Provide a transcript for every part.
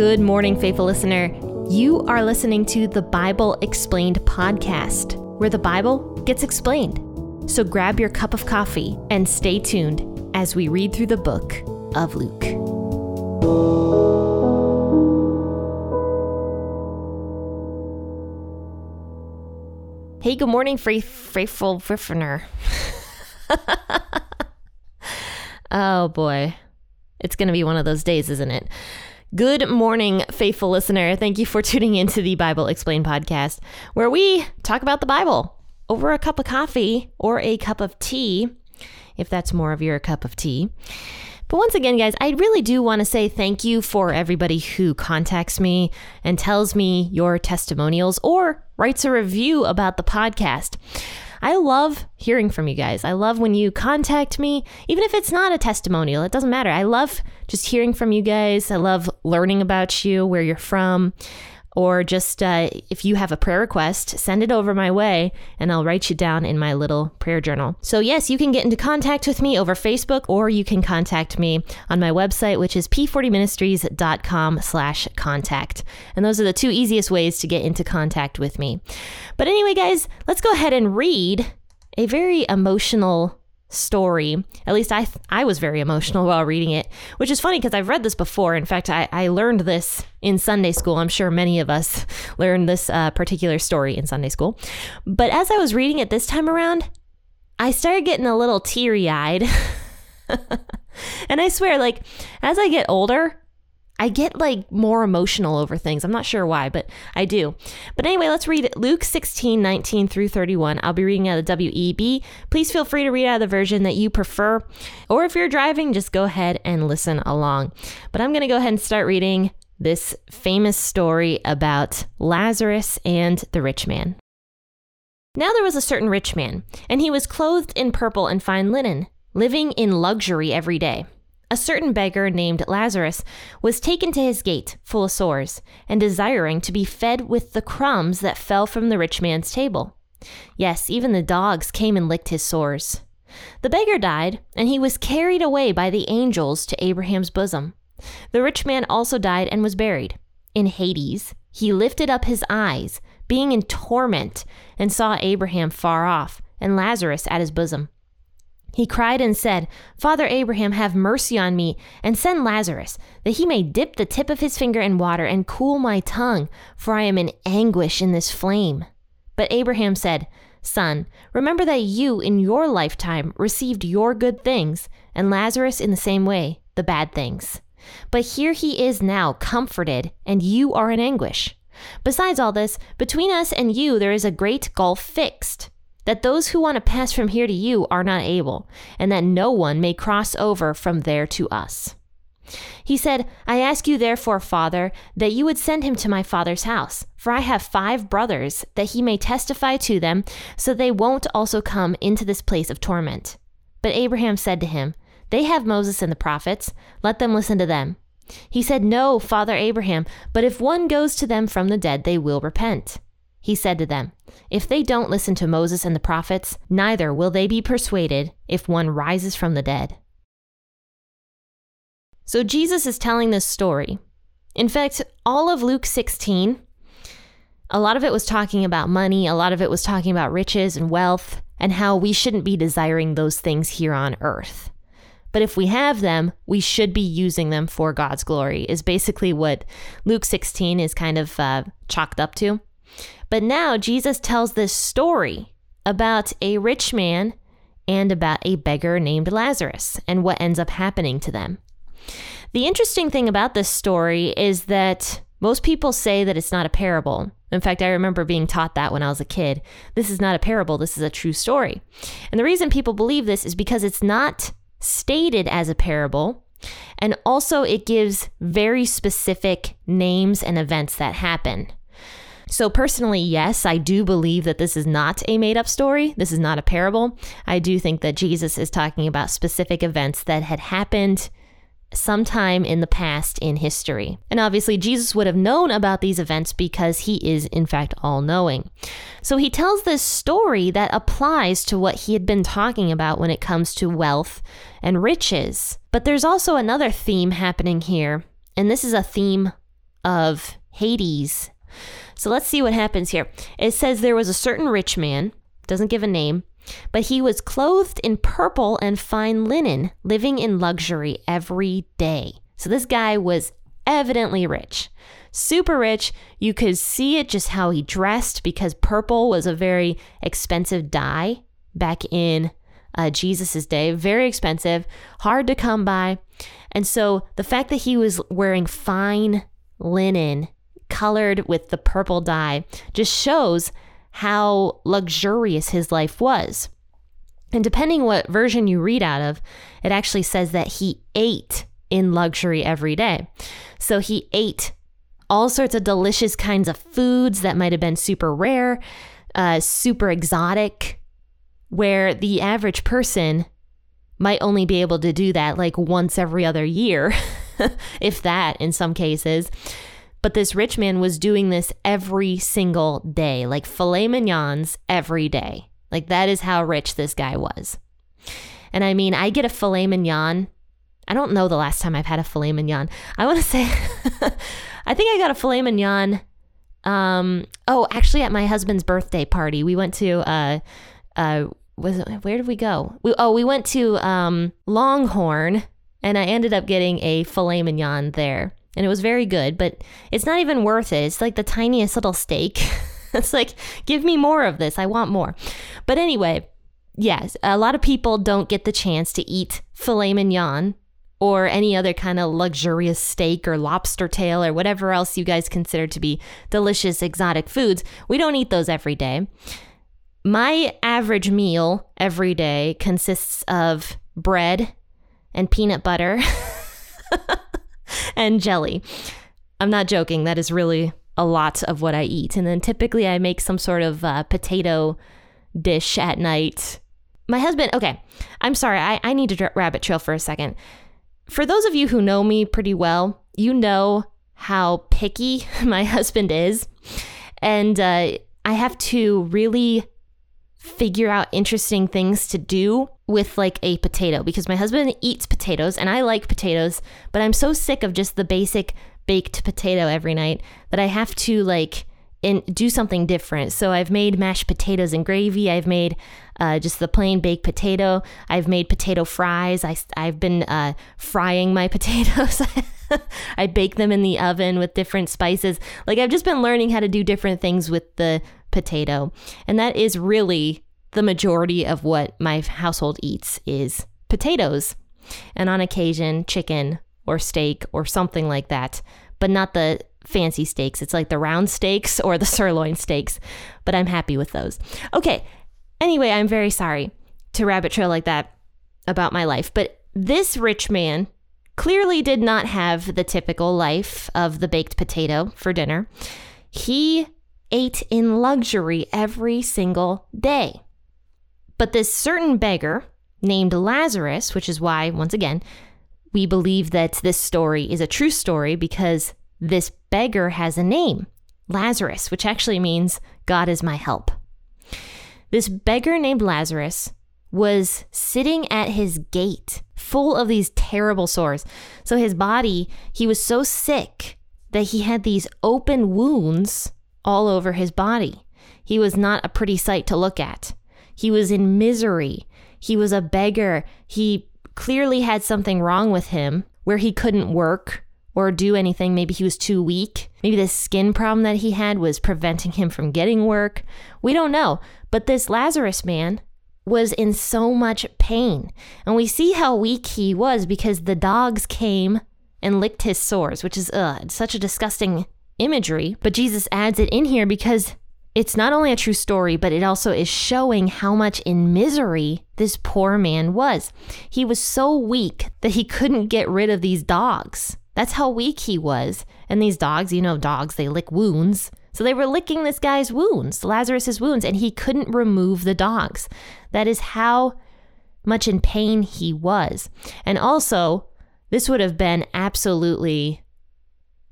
Good morning, faithful listener. You are listening to the Bible Explained podcast, where the Bible gets explained. So grab your cup of coffee and stay tuned as we read through the book of Luke. Hey, good morning, faithful listener. oh boy. It's going to be one of those days, isn't it? Good morning, faithful listener. Thank you for tuning into the Bible Explained podcast, where we talk about the Bible over a cup of coffee or a cup of tea, if that's more of your cup of tea. But once again, guys, I really do want to say thank you for everybody who contacts me and tells me your testimonials or writes a review about the podcast. I love hearing from you guys. I love when you contact me, even if it's not a testimonial, it doesn't matter. I love just hearing from you guys. I love learning about you, where you're from or just uh, if you have a prayer request, send it over my way and I'll write you down in my little prayer journal. So, yes, you can get into contact with me over Facebook or you can contact me on my website, which is p40ministries.com slash contact. And those are the two easiest ways to get into contact with me. But anyway, guys, let's go ahead and read a very emotional story. At least I I was very emotional while reading it, which is funny because I've read this before. In fact, I, I learned this in Sunday school. I'm sure many of us learned this uh, particular story in Sunday school. But as I was reading it this time around, I started getting a little teary eyed. and I swear, like, as I get older, I get like more emotional over things. I'm not sure why, but I do. But anyway, let's read Luke 16, 19 through 31. I'll be reading out of WEB. Please feel free to read out of the version that you prefer. Or if you're driving, just go ahead and listen along. But I'm going to go ahead and start reading this famous story about Lazarus and the rich man. Now there was a certain rich man, and he was clothed in purple and fine linen, living in luxury every day a certain beggar named Lazarus was taken to his gate, full of sores, and desiring to be fed with the crumbs that fell from the rich man's table. Yes, even the dogs came and licked his sores. The beggar died, and he was carried away by the angels to Abraham's bosom. The rich man also died and was buried. In Hades, he lifted up his eyes, being in torment, and saw Abraham far off, and Lazarus at his bosom. He cried and said, Father Abraham, have mercy on me, and send Lazarus, that he may dip the tip of his finger in water and cool my tongue, for I am in anguish in this flame. But Abraham said, Son, remember that you in your lifetime received your good things, and Lazarus in the same way, the bad things. But here he is now, comforted, and you are in anguish. Besides all this, between us and you there is a great gulf fixed that those who want to pass from here to you are not able, and that no one may cross over from there to us. He said, I ask you therefore, Father, that you would send him to my father's house, for I have five brothers, that he may testify to them, so they won't also come into this place of torment. But Abraham said to him, They have Moses and the prophets, let them listen to them. He said, No, Father Abraham, but if one goes to them from the dead, they will repent. He said to them, If they don't listen to Moses and the prophets, neither will they be persuaded if one rises from the dead. So Jesus is telling this story. In fact, all of Luke 16, a lot of it was talking about money, a lot of it was talking about riches and wealth, and how we shouldn't be desiring those things here on earth. But if we have them, we should be using them for God's glory, is basically what Luke 16 is kind of uh, chalked up to. But now Jesus tells this story about a rich man and about a beggar named Lazarus and what ends up happening to them. The interesting thing about this story is that most people say that it's not a parable. In fact, I remember being taught that when I was a kid. This is not a parable, this is a true story. And the reason people believe this is because it's not stated as a parable. And also, it gives very specific names and events that happen. So, personally, yes, I do believe that this is not a made up story. This is not a parable. I do think that Jesus is talking about specific events that had happened sometime in the past in history. And obviously, Jesus would have known about these events because he is, in fact, all knowing. So he tells this story that applies to what he had been talking about when it comes to wealth and riches. But there's also another theme happening here, and this is a theme of Hades. So let's see what happens here. It says there was a certain rich man, doesn't give a name, but he was clothed in purple and fine linen, living in luxury every day. So this guy was evidently rich. Super rich. You could see it just how he dressed because purple was a very expensive dye back in uh, Jesus's day. Very expensive, hard to come by. And so the fact that he was wearing fine linen colored with the purple dye just shows how luxurious his life was. And depending what version you read out of, it actually says that he ate in luxury every day. So he ate all sorts of delicious kinds of foods that might have been super rare, uh, super exotic, where the average person might only be able to do that like once every other year, if that in some cases. But this rich man was doing this every single day, like filet mignons every day. Like that is how rich this guy was. And I mean, I get a filet mignon. I don't know the last time I've had a filet mignon. I want to say, I think I got a filet mignon. Um, oh, actually, at my husband's birthday party, we went to, uh, uh, was it, where did we go? We, oh, we went to um, Longhorn, and I ended up getting a filet mignon there and it was very good, but it's not even worth it. It's like the tiniest little steak. it's like, give me more of this. I want more. But anyway, yes, a lot of people don't get the chance to eat filet mignon or any other kind of luxurious steak or lobster tail or whatever else you guys consider to be delicious exotic foods. We don't eat those every day. My average meal every day consists of bread and peanut butter. and jelly. I'm not joking. That is really a lot of what I eat. And then typically I make some sort of uh, potato dish at night. My husband, okay, I'm sorry. I, I need to dra- rabbit trail for a second. For those of you who know me pretty well, you know how picky my husband is. And uh, I have to really figure out interesting things to do with like a potato because my husband eats potatoes and I like potatoes, but I'm so sick of just the basic baked potato every night that I have to like and do something different. So I've made mashed potatoes and gravy. I've made uh, just the plain baked potato. I've made potato fries. I, I've been uh, frying my potatoes. I bake them in the oven with different spices. Like I've just been learning how to do different things with the potato. And that is really the majority of what my household eats is potatoes. And on occasion, chicken or steak or something like that, but not the fancy steaks. It's like the round steaks or the sirloin steaks, but I'm happy with those. Okay. Anyway, I'm very sorry to rabbit trail like that about my life, but this rich man clearly did not have the typical life of the baked potato for dinner. He ate in luxury every single day. But this certain beggar named Lazarus, which is why, once again, we believe that this story is a true story because this beggar has a name, Lazarus, which actually means God is my help. This beggar named Lazarus was sitting at his gate, full of these terrible sores. So his body, he was so sick that he had these open wounds all over his body. He was not a pretty sight to look at. He was in misery. He was a beggar. He clearly had something wrong with him where he couldn't work or do anything. Maybe he was too weak. Maybe the skin problem that he had was preventing him from getting work. We don't know. But this Lazarus man was in so much pain. And we see how weak he was because the dogs came and licked his sores, which is uh, such a disgusting imagery, but Jesus adds it in here because it's not only a true story, but it also is showing how much in misery this poor man was. He was so weak that he couldn't get rid of these dogs. That's how weak he was. And these dogs, you know, dogs, they lick wounds. So they were licking this guy's wounds, Lazarus's wounds, and he couldn't remove the dogs. That is how much in pain he was. And also, this would have been absolutely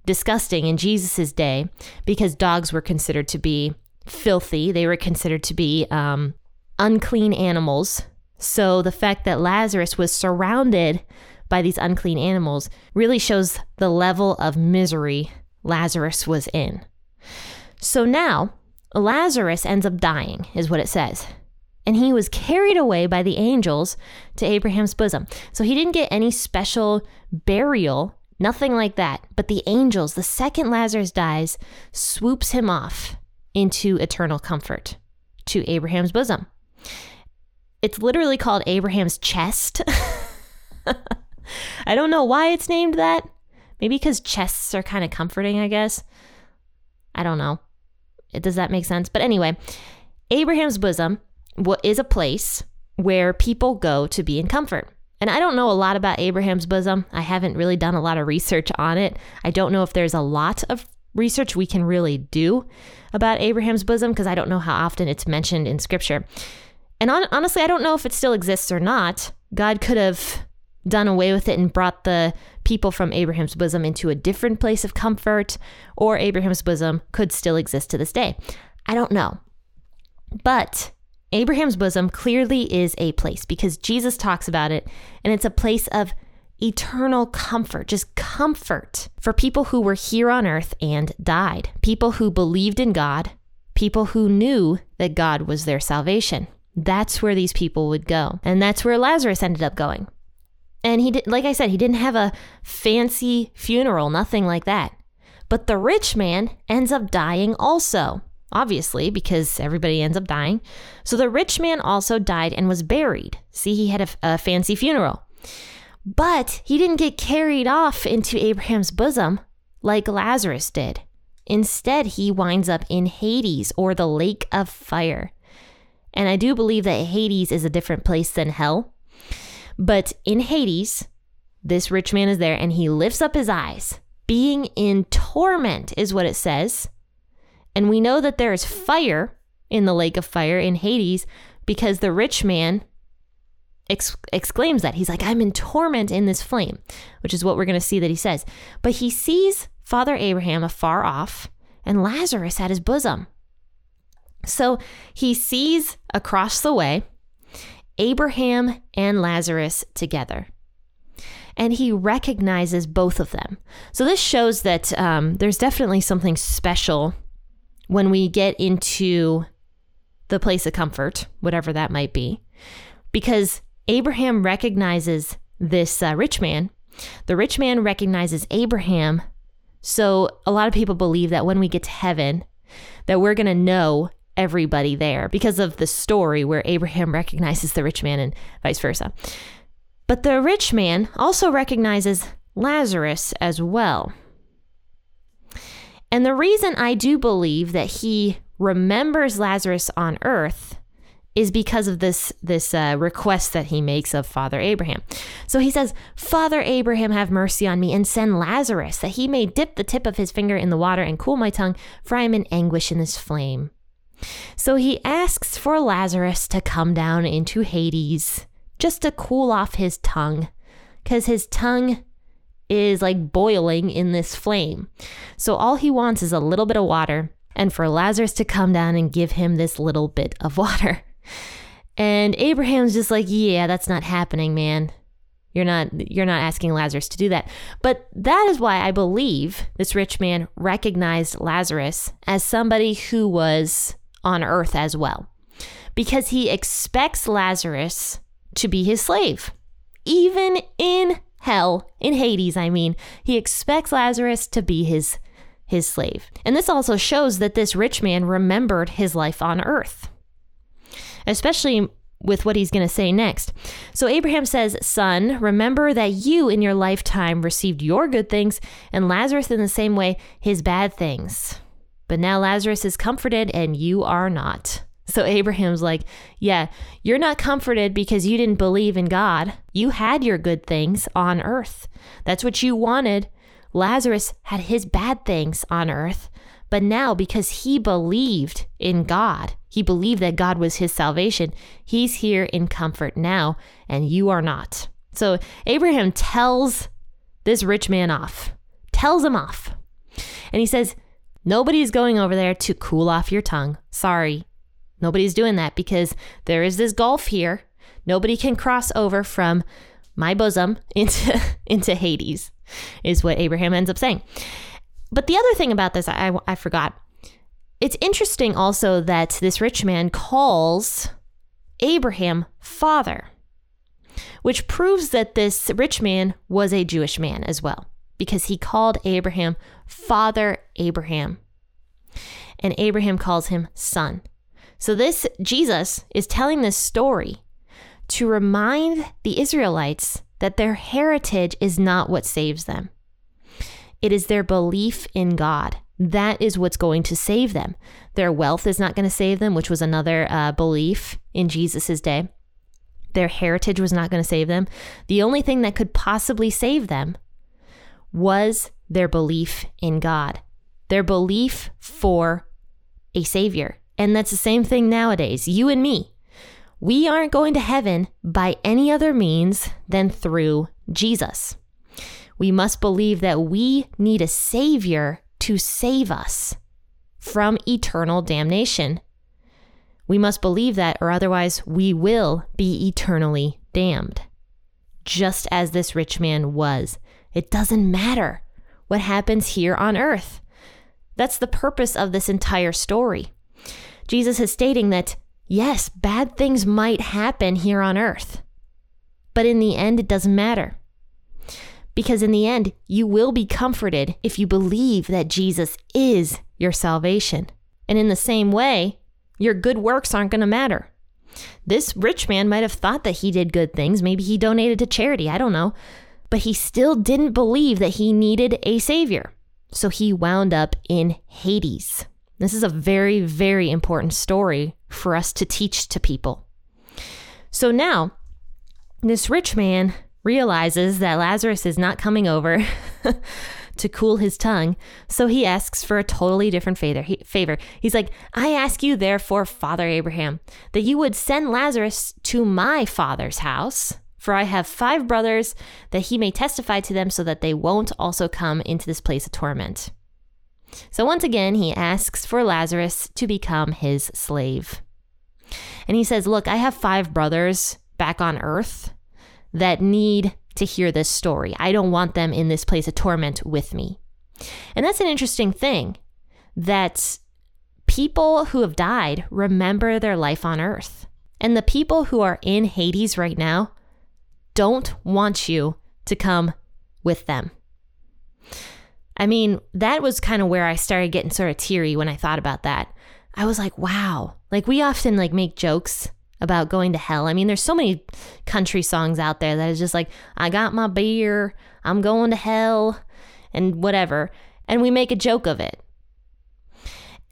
disgusting in Jesus' day because dogs were considered to be filthy. They were considered to be um, unclean animals. So the fact that Lazarus was surrounded by these unclean animals really shows the level of misery Lazarus was in. So now, Lazarus ends up dying, is what it says. And he was carried away by the angels to Abraham's bosom. So he didn't get any special burial, nothing like that. But the angels, the second Lazarus dies, swoops him off into eternal comfort to Abraham's bosom. It's literally called Abraham's chest. I don't know why it's named that. Maybe because chests are kind of comforting, I guess. I don't know. Does that make sense? But anyway, Abraham's bosom is a place where people go to be in comfort. And I don't know a lot about Abraham's bosom. I haven't really done a lot of research on it. I don't know if there's a lot of research we can really do about Abraham's bosom because I don't know how often it's mentioned in scripture. And on, honestly, I don't know if it still exists or not. God could have done away with it and brought the people from Abraham's bosom into a different place of comfort, or Abraham's bosom could still exist to this day. I don't know. But Abraham's bosom clearly is a place because Jesus talks about it, and it's a place of eternal comfort, just comfort for people who were here on earth and died, people who believed in God, people who knew that God was their salvation. That's where these people would go. And that's where Lazarus ended up going. And he did, like I said, he didn't have a fancy funeral, nothing like that. But the rich man ends up dying also, obviously, because everybody ends up dying. So the rich man also died and was buried. See, he had a, a fancy funeral. But he didn't get carried off into Abraham's bosom like Lazarus did. Instead, he winds up in Hades or the lake of fire. And I do believe that Hades is a different place than hell. But in Hades, this rich man is there and he lifts up his eyes. Being in torment is what it says. And we know that there is fire in the lake of fire in Hades because the rich man ex- exclaims that. He's like, I'm in torment in this flame, which is what we're going to see that he says. But he sees Father Abraham afar off and Lazarus at his bosom. So he sees across the way Abraham and Lazarus together. And he recognizes both of them. So this shows that um, there's definitely something special when we get into the place of comfort, whatever that might be, because Abraham recognizes this uh, rich man. The rich man recognizes Abraham. So a lot of people believe that when we get to heaven, that we're going to know everybody there because of the story where Abraham recognizes the rich man and vice versa. But the rich man also recognizes Lazarus as well. And the reason I do believe that he remembers Lazarus on earth is because of this this uh, request that he makes of Father Abraham. So he says, "Father Abraham, have mercy on me and send Lazarus that he may dip the tip of his finger in the water and cool my tongue, for I am in anguish in this flame." So he asks for Lazarus to come down into Hades just to cool off his tongue, because his tongue is like boiling in this flame. So all he wants is a little bit of water, and for Lazarus to come down and give him this little bit of water. And Abraham's just like, yeah, that's not happening, man. You're not you're not asking Lazarus to do that. But that is why I believe this rich man recognized Lazarus as somebody who was on earth as well, because he expects Lazarus to be his slave. Even in hell, in Hades, I mean, he expects Lazarus to be his his slave. And this also shows that this rich man remembered his life on earth. Especially with what he's going to say next. So Abraham says, Son, remember that you in your lifetime received your good things, and Lazarus in the same way his bad things. But now Lazarus is comforted and you are not. So Abraham's like, Yeah, you're not comforted because you didn't believe in God. You had your good things on earth. That's what you wanted. Lazarus had his bad things on earth. But now, because he believed in God, he believed that God was his salvation, he's here in comfort now, and you are not. So Abraham tells this rich man off, tells him off. And he says, Nobody's going over there to cool off your tongue. Sorry. Nobody's doing that because there is this gulf here. Nobody can cross over from my bosom into into Hades is what Abraham ends up saying. But the other thing about this, I, I forgot. It's interesting also that this rich man calls Abraham father, which proves that this rich man was a Jewish man as well, because he called Abraham Father Abraham. And Abraham calls him son. So this Jesus is telling this story to remind the Israelites that their heritage is not what saves them. It is their belief in God. That is what's going to save them. Their wealth is not going to save them, which was another uh, belief in Jesus' day. Their heritage was not going to save them. The only thing that could possibly save them was their belief in God, their belief for a Savior. And that's the same thing nowadays. You and me, we aren't going to heaven by any other means than through Jesus. We must believe that we need a Savior to save us from eternal damnation. We must believe that, or otherwise we will be eternally damned. Just as this rich man was. It doesn't matter what happens here on earth. That's the purpose of this entire story. Jesus is stating that, yes, bad things might happen here on earth, but in the end, it doesn't matter. Because in the end, you will be comforted if you believe that Jesus is your salvation. And in the same way, your good works aren't going to matter. This rich man might have thought that he did good things. Maybe he donated to charity. I don't know. But he still didn't believe that he needed a savior. So he wound up in Hades. This is a very, very important story for us to teach to people. So now, this rich man realizes that Lazarus is not coming over to cool his tongue, so he asks for a totally different favor. He's like, I ask you, therefore, Father Abraham, that you would send Lazarus to my father's house, for I have five brothers, that he may testify to them so that they won't also come into this place of torment. So once again, he asks for Lazarus to become his slave. And he says, Look, I have five brothers back on earth that need to hear this story. I don't want them in this place of torment with me. And that's an interesting thing that people who have died remember their life on earth. And the people who are in Hades right now don't want you to come with them. I mean, that was kind of where I started getting sort of teary when I thought about that. I was like, wow. Like we often like make jokes about going to hell. I mean, there's so many country songs out there that is just like, I got my beer, I'm going to hell, and whatever. And we make a joke of it.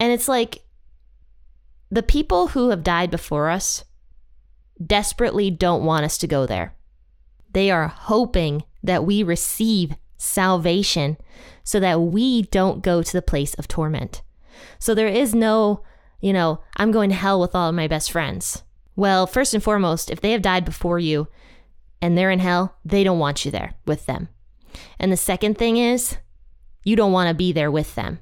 And it's like the people who have died before us desperately don't want us to go there. They are hoping that we receive salvation so that we don't go to the place of torment. So there is no, you know, I'm going to hell with all of my best friends. Well, first and foremost, if they have died before you and they're in hell, they don't want you there with them. And the second thing is, you don't want to be there with them.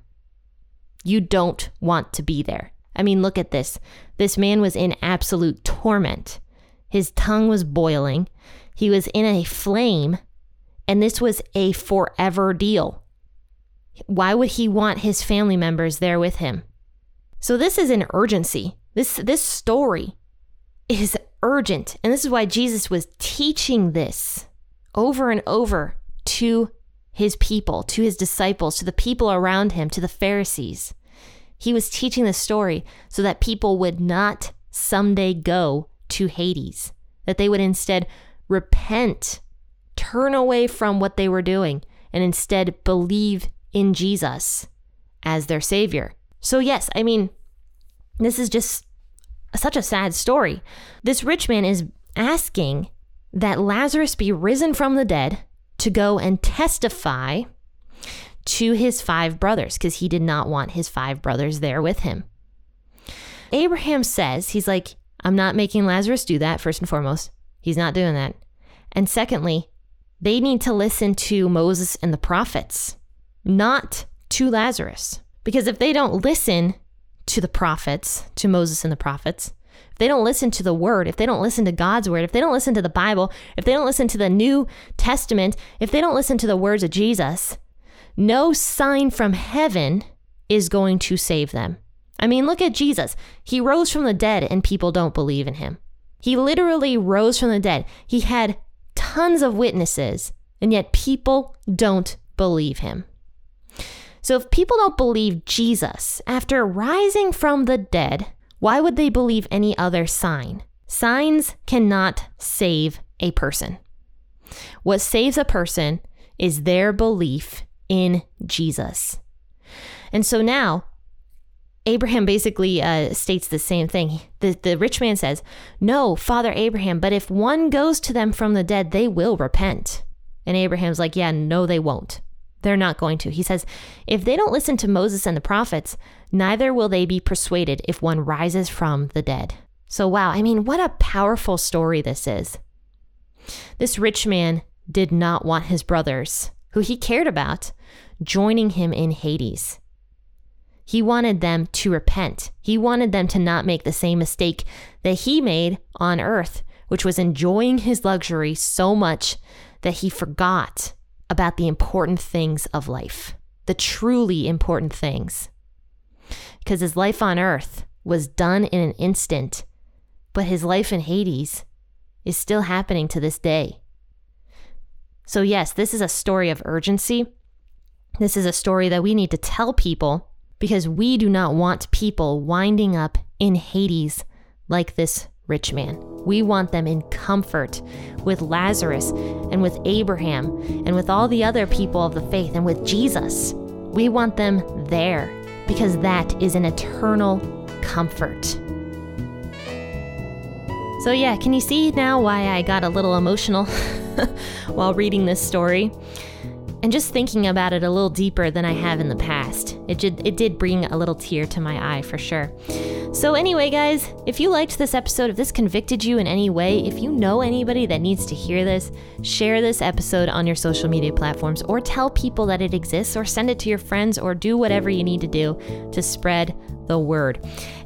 You don't want to be there. I mean, look at this. This man was in absolute torment. His tongue was boiling. He was in a flame and this was a forever deal. Why would he want his family members there with him? So this is an urgency. This this story is urgent. And this is why Jesus was teaching this over and over to his people, to his disciples, to the people around him, to the Pharisees. He was teaching this story so that people would not someday go to Hades, that they would instead repent turn away from what they were doing and instead believe in Jesus as their Savior. So, yes, I mean, this is just such a sad story. This rich man is asking that Lazarus be risen from the dead to go and testify to his five brothers because he did not want his five brothers there with him. Abraham says, he's like, I'm not making Lazarus do that, first and foremost. He's not doing that. And secondly, they need to listen to Moses and the prophets, not to Lazarus. Because if they don't listen to the prophets, to Moses and the prophets, if they don't listen to the word, if they don't listen to God's word, if they don't listen to the Bible, if they don't listen to the New Testament, if they don't listen to the words of Jesus, no sign from heaven is going to save them. I mean, look at Jesus. He rose from the dead and people don't believe in him. He literally rose from the dead. He had tons of witnesses, and yet people don't believe him. So, if people don't believe Jesus after rising from the dead, why would they believe any other sign? Signs cannot save a person. What saves a person is their belief in Jesus. And so now, Abraham basically uh, states the same thing. The, the rich man says, No, Father Abraham, but if one goes to them from the dead, they will repent. And Abraham's like, Yeah, no, they won't. They're not going to. He says, If they don't listen to Moses and the prophets, neither will they be persuaded if one rises from the dead. So, wow, I mean, what a powerful story this is. This rich man did not want his brothers, who he cared about, joining him in Hades. He wanted them to repent. He wanted them to not make the same mistake that he made on earth, which was enjoying his luxury so much that he forgot about the important things of life, the truly important things. Because his life on earth was done in an instant, but his life in Hades is still happening to this day. So, yes, this is a story of urgency. This is a story that we need to tell people because we do not want people winding up in Hades like this rich man. We want them in comfort with Lazarus and with Abraham and with all the other people of the faith and with Jesus. We want them there because that is an eternal comfort. So, yeah, can you see now why I got a little emotional while reading this story? And just thinking about it a little deeper than I have in the past. It did, it did bring a little tear to my eye for sure. So, anyway, guys, if you liked this episode, if this convicted you in any way, if you know anybody that needs to hear this, share this episode on your social media platforms or tell people that it exists or send it to your friends or do whatever you need to do to spread the word.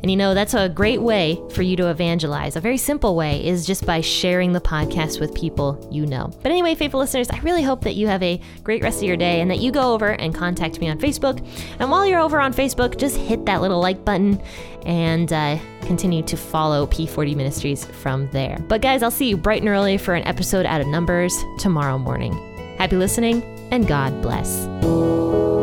And you know, that's a great way for you to evangelize. A very simple way is just by sharing the podcast with people you know. But anyway, faithful listeners, I really hope that you have a great rest of your day and that you go over and contact me on Facebook. And while you're over on Facebook, just hit that little like button and uh, continue to follow P40 Ministries from there. But guys, I'll see you bright and early for an episode out of Numbers tomorrow morning. Happy listening and God bless.